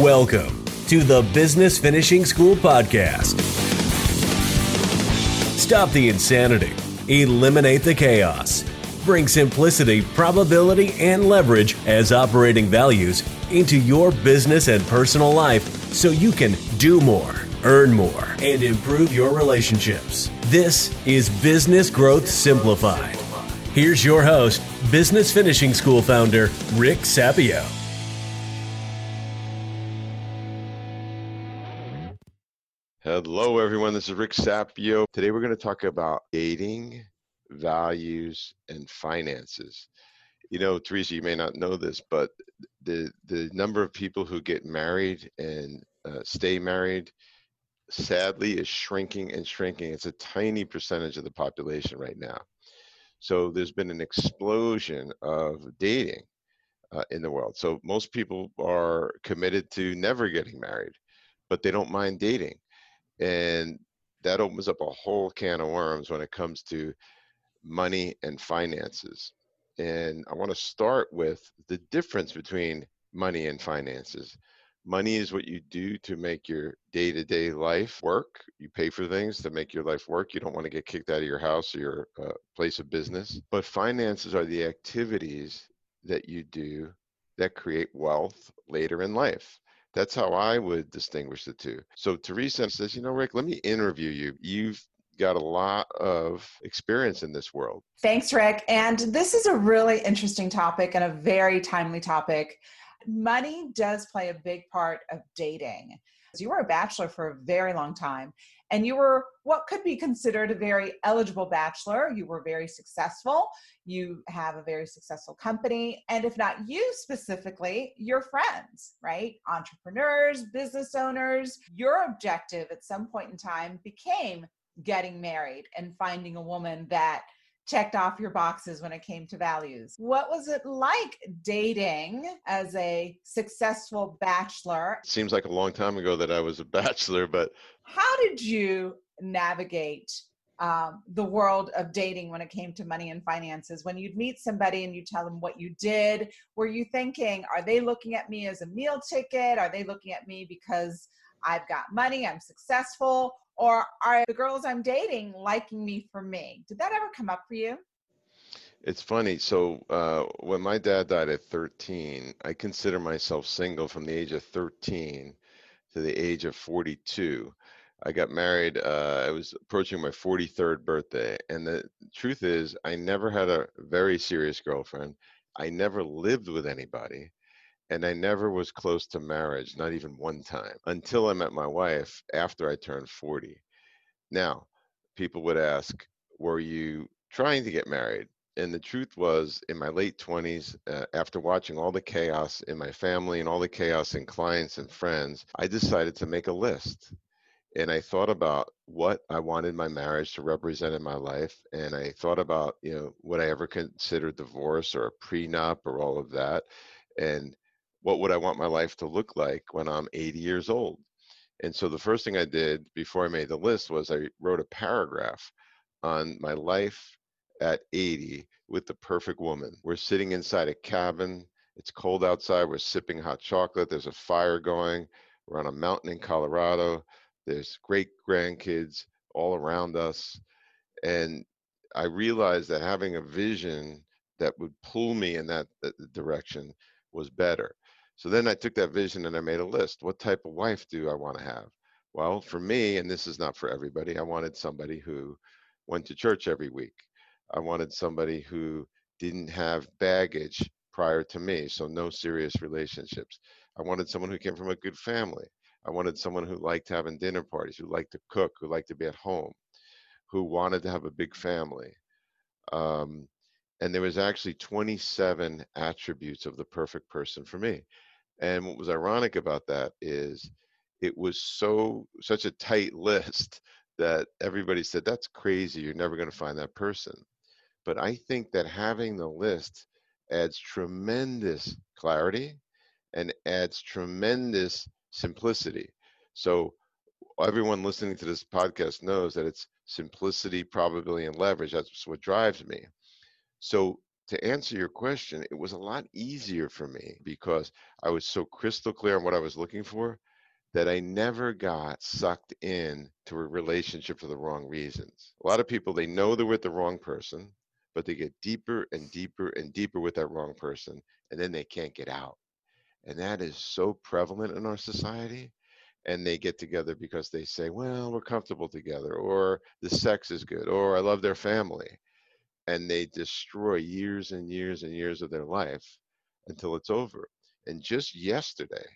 Welcome to the Business Finishing School Podcast. Stop the insanity, eliminate the chaos, bring simplicity, probability, and leverage as operating values into your business and personal life so you can do more, earn more, and improve your relationships. This is Business Growth Simplified. Here's your host, Business Finishing School founder, Rick Sapio. Hello, everyone. This is Rick Sapio. Today, we're going to talk about dating, values, and finances. You know, Teresa, you may not know this, but the the number of people who get married and uh, stay married, sadly, is shrinking and shrinking. It's a tiny percentage of the population right now. So there's been an explosion of dating uh, in the world. So most people are committed to never getting married, but they don't mind dating and that opens up a whole can of worms when it comes to money and finances. And I want to start with the difference between money and finances. Money is what you do to make your day to day life work. You pay for things to make your life work. You don't want to get kicked out of your house or your uh, place of business. But finances are the activities that you do that create wealth later in life. That's how I would distinguish the two. So Teresa says, you know, Rick, let me interview you. You've got a lot of experience in this world. Thanks, Rick. And this is a really interesting topic and a very timely topic. Money does play a big part of dating. You were a bachelor for a very long time and you were what could be considered a very eligible bachelor. You were very successful. You have a very successful company. And if not you specifically, your friends, right? Entrepreneurs, business owners. Your objective at some point in time became getting married and finding a woman that checked off your boxes when it came to values. What was it like dating as a successful bachelor? Seems like a long time ago that I was a bachelor, but. How did you navigate um, the world of dating when it came to money and finances? When you'd meet somebody and you tell them what you did, were you thinking, are they looking at me as a meal ticket? Are they looking at me because I've got money, I'm successful? Or are the girls I'm dating liking me for me? Did that ever come up for you? It's funny. So uh, when my dad died at 13, I consider myself single from the age of 13 to the age of 42. I got married. Uh, I was approaching my 43rd birthday, and the truth is, I never had a very serious girlfriend. I never lived with anybody and I never was close to marriage, not even one time, until I met my wife after I turned 40. Now, people would ask, Were you trying to get married? And the truth was, in my late 20s, uh, after watching all the chaos in my family and all the chaos in clients and friends, I decided to make a list. And I thought about what I wanted my marriage to represent in my life. And I thought about, you know, would I ever consider divorce or a prenup or all of that? And what would I want my life to look like when I'm 80 years old? And so the first thing I did before I made the list was I wrote a paragraph on my life at 80 with the perfect woman. We're sitting inside a cabin. It's cold outside. We're sipping hot chocolate. There's a fire going. We're on a mountain in Colorado. There's great grandkids all around us. And I realized that having a vision that would pull me in that, direction was better. So then I took that vision and I made a list. What type of wife do I want to have? Well, for me, and this is not for everybody, I wanted somebody who went to church every week. I wanted somebody who didn't have baggage prior to me, so no serious relationships. I wanted someone who came from a good family. I wanted someone who liked having dinner parties, who liked to cook, who liked to be at home, who wanted to have a big family. Um, and there was actually 27 attributes of the perfect person for me and what was ironic about that is it was so such a tight list that everybody said that's crazy you're never going to find that person. But i think that having the list adds tremendous clarity and adds tremendous simplicity. So everyone listening to this podcast knows that it's simplicity probability and leverage that's what drives me. So to answer your question, it was a lot easier for me because I was so crystal clear on what I was looking for that I never got sucked in to a relationship for the wrong reasons. A lot of people, they know they're with the wrong person, but they get deeper and deeper and deeper with that wrong person, and then they can't get out. And that is so prevalent in our society. And they get together because they say, well, we're comfortable together, or the sex is good, or I love their family. And they destroy years and years and years of their life until it's over. And just yesterday,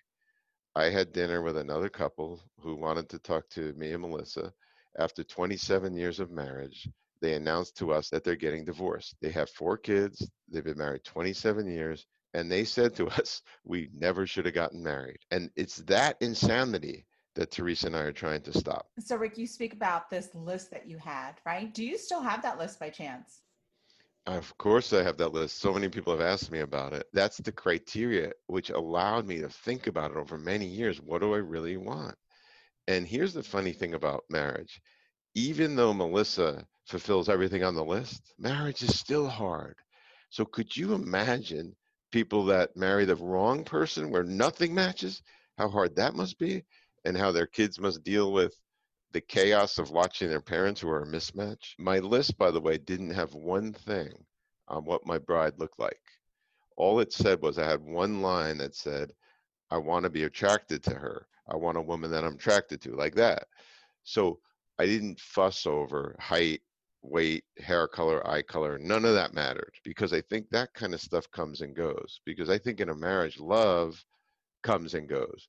I had dinner with another couple who wanted to talk to me and Melissa. After 27 years of marriage, they announced to us that they're getting divorced. They have four kids, they've been married 27 years, and they said to us, we never should have gotten married. And it's that insanity that Teresa and I are trying to stop. So, Rick, you speak about this list that you had, right? Do you still have that list by chance? Of course, I have that list. So many people have asked me about it. That's the criteria which allowed me to think about it over many years. What do I really want? And here's the funny thing about marriage even though Melissa fulfills everything on the list, marriage is still hard. So, could you imagine people that marry the wrong person where nothing matches, how hard that must be, and how their kids must deal with the chaos of watching their parents who are a mismatch. My list, by the way, didn't have one thing on what my bride looked like. All it said was I had one line that said, I want to be attracted to her. I want a woman that I'm attracted to, like that. So I didn't fuss over height, weight, hair color, eye color, none of that mattered because I think that kind of stuff comes and goes. Because I think in a marriage, love comes and goes.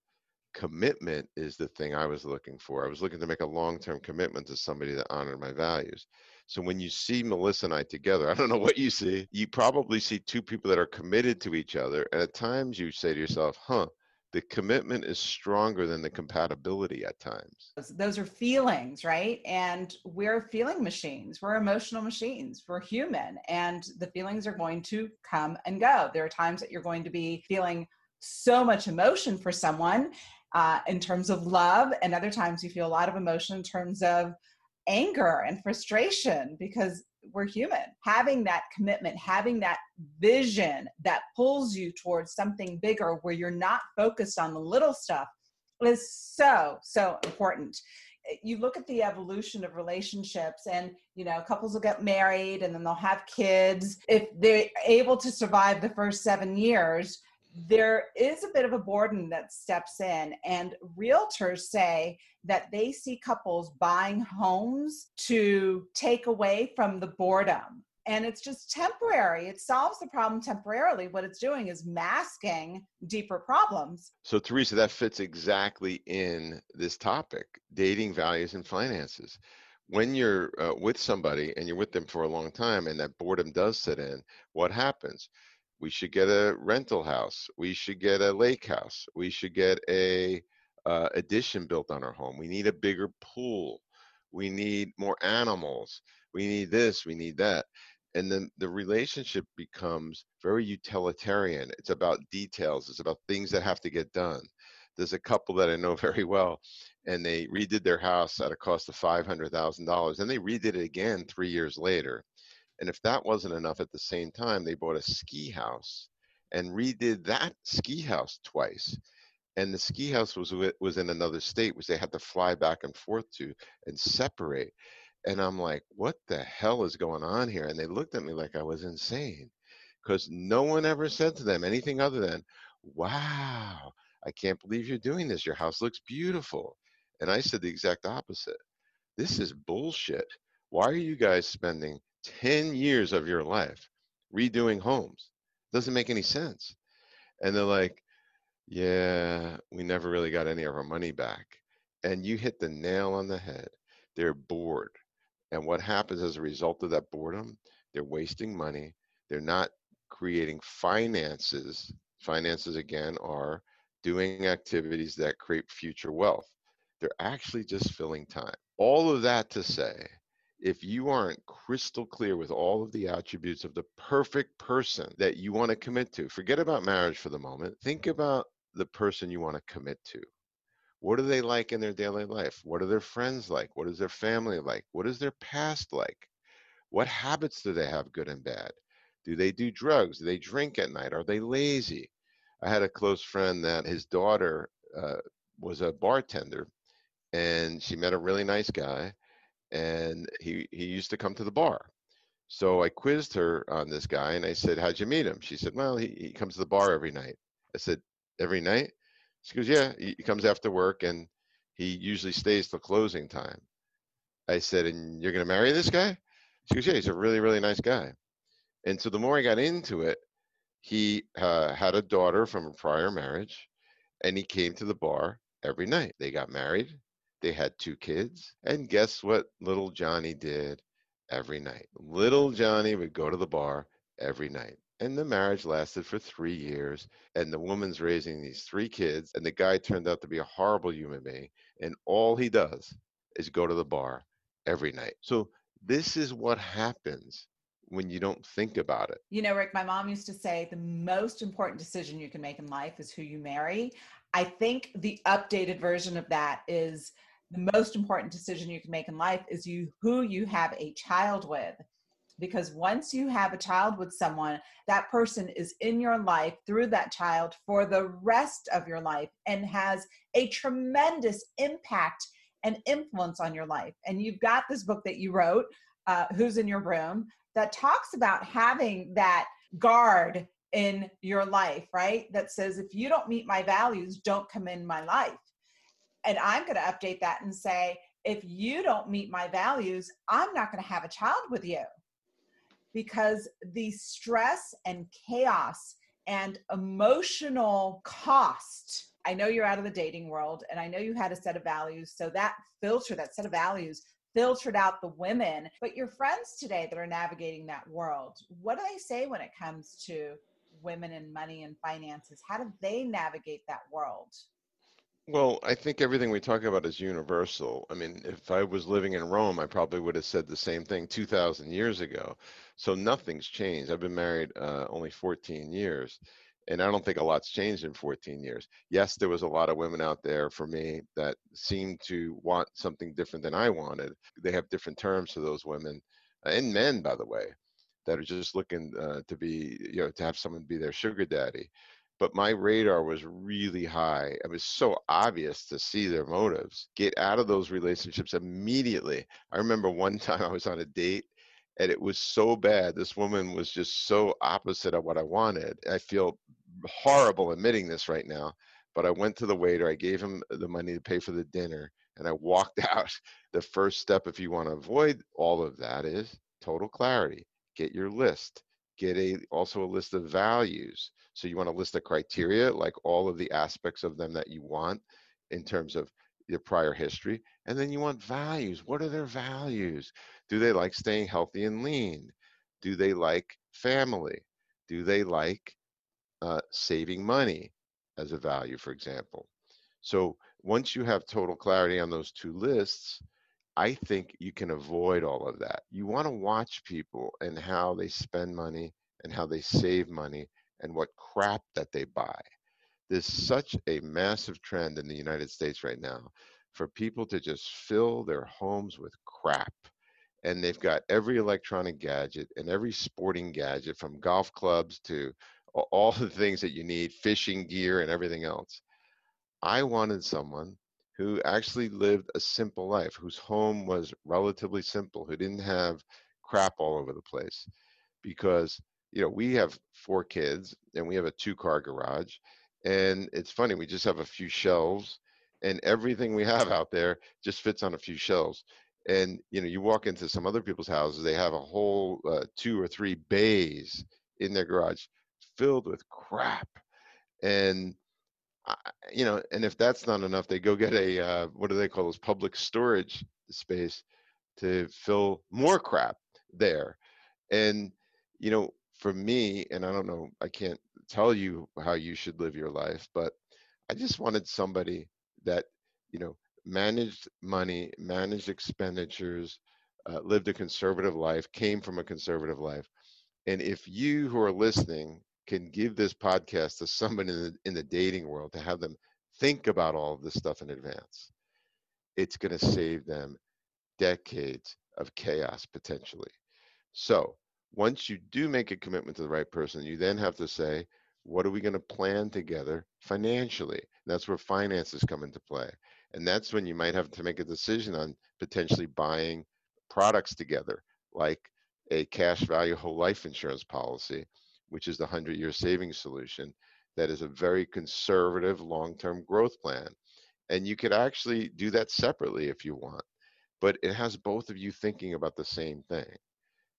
Commitment is the thing I was looking for. I was looking to make a long term commitment to somebody that honored my values. So when you see Melissa and I together, I don't know what you see. You probably see two people that are committed to each other. And at times you say to yourself, huh, the commitment is stronger than the compatibility at times. Those are feelings, right? And we're feeling machines, we're emotional machines, we're human, and the feelings are going to come and go. There are times that you're going to be feeling so much emotion for someone uh, in terms of love, and other times you feel a lot of emotion in terms of anger and frustration because we're human. Having that commitment, having that vision that pulls you towards something bigger where you're not focused on the little stuff is so, so important. You look at the evolution of relationships, and you know, couples will get married and then they'll have kids. If they're able to survive the first seven years, there is a bit of a boredom that steps in and realtors say that they see couples buying homes to take away from the boredom. And it's just temporary. It solves the problem temporarily. What it's doing is masking deeper problems. So teresa that fits exactly in this topic dating values and finances. When you're uh, with somebody and you're with them for a long time and that boredom does set in what happens we should get a rental house. We should get a lake house. We should get a uh, addition built on our home. We need a bigger pool. We need more animals. We need this we need that. And then the relationship becomes very utilitarian. It's about details. It's about things that have to get done. There's a couple that i know very well and they redid their house at a cost of $500000 and they redid it again three years later and if that wasn't enough at the same time, they bought a ski house and redid that ski house twice. And the ski house was was in another state, which they had to fly back and forth to and separate. And I'm like, what the hell is going on here? And they looked at me like I was insane because no one ever said to them anything other than, wow, I can't believe you're doing this. Your house looks beautiful. And I said the exact opposite. This is bullshit. Why are you guys spending 10 years of your life redoing homes. Doesn't make any sense. And they're like, yeah, we never really got any of our money back. And you hit the nail on the head. They're bored. And what happens as a result of that boredom? They're wasting money. They're not creating finances. Finances, again, are doing activities that create future wealth. They're actually just filling time. All of that to say, if you aren't crystal clear with all of the attributes of the perfect person that you want to commit to, forget about marriage for the moment. Think about the person you want to commit to. What are they like in their daily life? What are their friends like? What is their family like? What is their past like? What habits do they have, good and bad? Do they do drugs? Do they drink at night? Are they lazy? I had a close friend that his daughter uh, was a bartender, and she met a really nice guy, and he he used to come to the bar. So I quizzed her on this guy, and I said, "How'd you meet him?" She said, "Well, he, he comes to the bar every night." I said, "Every night?" She goes, "Yeah, he, he comes after work, and he usually stays till closing time." I said, "And you're gonna marry this guy?" She goes, "Yeah, he's a really really nice guy." And so the more I got into it, he uh, had a daughter from a prior marriage, and he came to the bar every night. They got married, they had two kids, and guess what little Johnny did every night? Little Johnny would go to the bar every night. And the marriage lasted for three years, and the woman's raising these three kids, and the guy turned out to be a horrible human being. And all he does is go to the bar every night. So, this is what happens when you don't think about it. You know, Rick, my mom used to say the most important decision you can make in life is who you marry. I think the updated version of that is the most important decision you can make in life is you who you have a child with. Because once you have a child with someone, that person is in your life through that child for the rest of your life and has a tremendous impact and influence on your life. And you've got this book that you wrote, uh, Who's in Your Room, that talks about having that guard in your life, right? That says, if you don't meet my values, don't come in my life. And I'm going to update that and say, if you don't meet my values, I'm not going to have a child with you. Because the stress and chaos and emotional cost. I know you're out of the dating world and I know you had a set of values. So that filter, that set of values filtered out the women. But your friends today that are navigating that world, what do they say when it comes to women and money and finances? How do they navigate that world? Well, I think everything we talk about is universal. I mean, if I was living in Rome, I probably would have said the same thing 2,000 years ago. So nothing's changed. I've been married uh, only 14 years and I don't think a lot's changed in 14 years. Yes, there was a lot of women out there for me that seemed to want something different than I wanted. They have different terms for those women and men, by the way, that are just looking uh, to be, you know, to have someone be their sugar daddy. But my radar was really high. It was so obvious to see their motives. Get out of those relationships immediately. I remember one time I was on a date and it was so bad. This woman was just so opposite of what I wanted. I feel horrible admitting this right now, but I went to the waiter, I gave him the money to pay for the dinner, and I walked out. The first step, if you want to avoid all of that, is total clarity. Get your list. Get a also a list of values. So you want to list the criteria, like all of the aspects of them that you want in terms of your prior history. And then you want values. What are their values? Do they like staying healthy and lean? Do they like family? Do they like uh, saving money as a value, for example? So once you have total clarity on those two lists, I think you can avoid all of that. You want to watch people and how they spend money and how they save money and what crap that they buy. There's such a massive trend in the United States right now for people to just fill their homes with crap and they've got every electronic gadget and every sporting gadget from golf clubs to all the things that you need, fishing gear and everything else. I wanted someone who actually lived a simple life, whose home was relatively simple, who didn't have crap all over the place. Because, you know, we have four kids and we have a two car garage. And it's funny, we just have a few shelves and everything we have out there just fits on a few shelves and you know you walk into some other people's houses they have a whole uh, two or three bays in their garage filled with crap and you know and if that's not enough they go get a uh, what do they call those public storage space to fill more crap there and you know for me and i don't know i can't tell you how you should live your life but i just wanted somebody that you know managed money, managed expenditures, uh, lived a conservative life, came from a conservative life. And if you who are listening can give this podcast to someone in the, in the dating world to have them think about all of this stuff in advance, it's going to save them decades of chaos potentially. So, once you do make a commitment to the right person, you then have to say, what are we going to plan together financially? That's where finances come into play. And that's when you might have to make a decision on potentially buying products together, like a cash value whole life insurance policy, which is the 100 year savings solution that is a very conservative long term growth plan. And you could actually do that separately if you want, but it has both of you thinking about the same thing.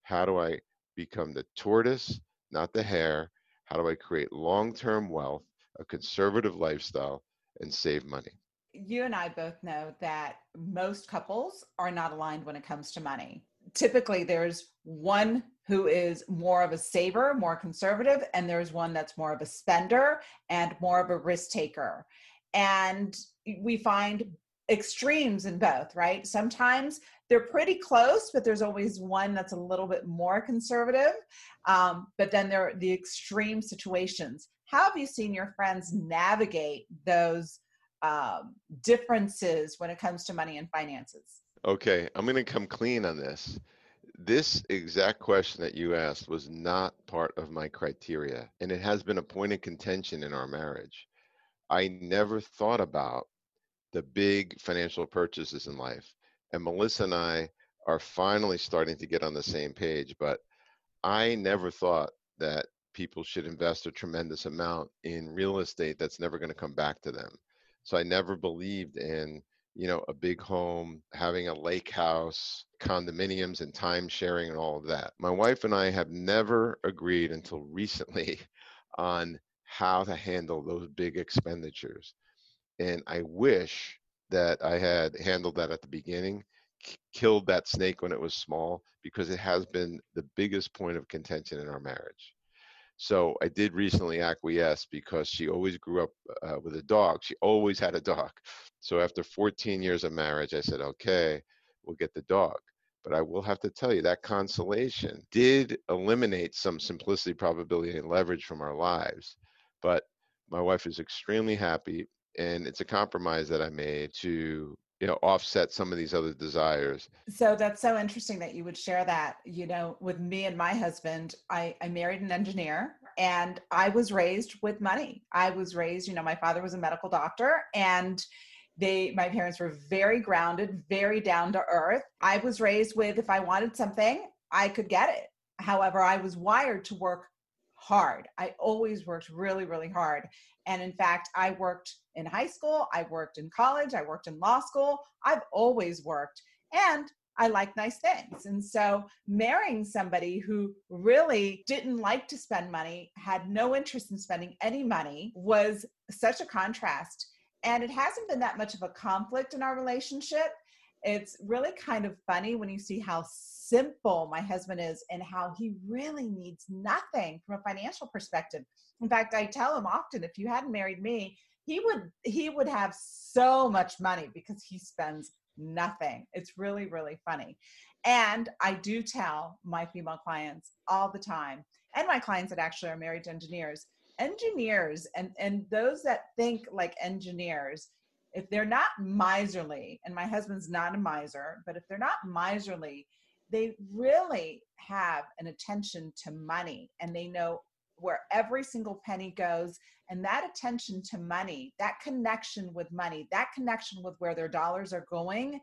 How do I become the tortoise, not the hare? How do I create long term wealth, a conservative lifestyle, and save money? You and I both know that most couples are not aligned when it comes to money. Typically, there's one who is more of a saver, more conservative, and there's one that's more of a spender and more of a risk taker. And we find extremes in both, right? Sometimes they're pretty close, but there's always one that's a little bit more conservative. Um, but then there are the extreme situations. How have you seen your friends navigate those um, differences when it comes to money and finances? Okay, I'm going to come clean on this. This exact question that you asked was not part of my criteria, and it has been a point of contention in our marriage. I never thought about the big financial purchases in life. And Melissa and I are finally starting to get on the same page, but I never thought that people should invest a tremendous amount in real estate that's never going to come back to them. So I never believed in, you know, a big home, having a lake house, condominiums and time sharing and all of that. My wife and I have never agreed until recently on how to handle those big expenditures. And I wish that I had handled that at the beginning, killed that snake when it was small, because it has been the biggest point of contention in our marriage. So I did recently acquiesce because she always grew up uh, with a dog. She always had a dog. So after 14 years of marriage, I said, okay, we'll get the dog. But I will have to tell you that consolation did eliminate some simplicity, probability, and leverage from our lives. But my wife is extremely happy and it's a compromise that I made to you know offset some of these other desires. So that's so interesting that you would share that you know with me and my husband i i married an engineer and i was raised with money. I was raised you know my father was a medical doctor and they my parents were very grounded very down to earth. I was raised with if i wanted something i could get it. However i was wired to work hard i always worked really really hard and in fact, I worked in high school, I worked in college, I worked in law school. I've always worked. And I like nice things. And so marrying somebody who really didn't like to spend money, had no interest in spending any money, was such a contrast. And it hasn't been that much of a conflict in our relationship. It's really kind of funny when you see how simple my husband is and how he really needs nothing from a financial perspective. In fact, I tell him often if you hadn't married me, he would he would have so much money because he spends nothing. It's really really funny. And I do tell my female clients all the time and my clients that actually are married to engineers, engineers and and those that think like engineers if they're not miserly and my husband's not a miser but if they're not miserly they really have an attention to money and they know where every single penny goes and that attention to money that connection with money that connection with where their dollars are going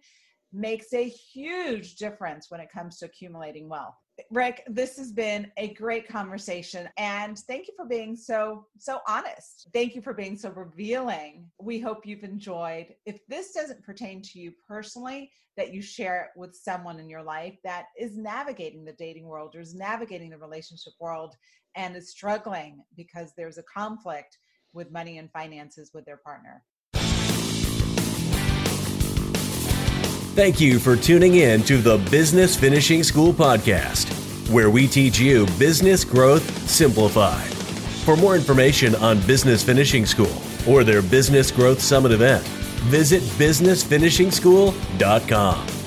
makes a huge difference when it comes to accumulating wealth Rick, this has been a great conversation and thank you for being so so honest. Thank you for being so revealing. We hope you've enjoyed. If this doesn't pertain to you personally, that you share it with someone in your life that is navigating the dating world or is navigating the relationship world and is struggling because there's a conflict with money and finances with their partner. Thank you for tuning in to the Business Finishing School podcast, where we teach you business growth simplified. For more information on Business Finishing School or their Business Growth Summit event, visit businessfinishingschool.com.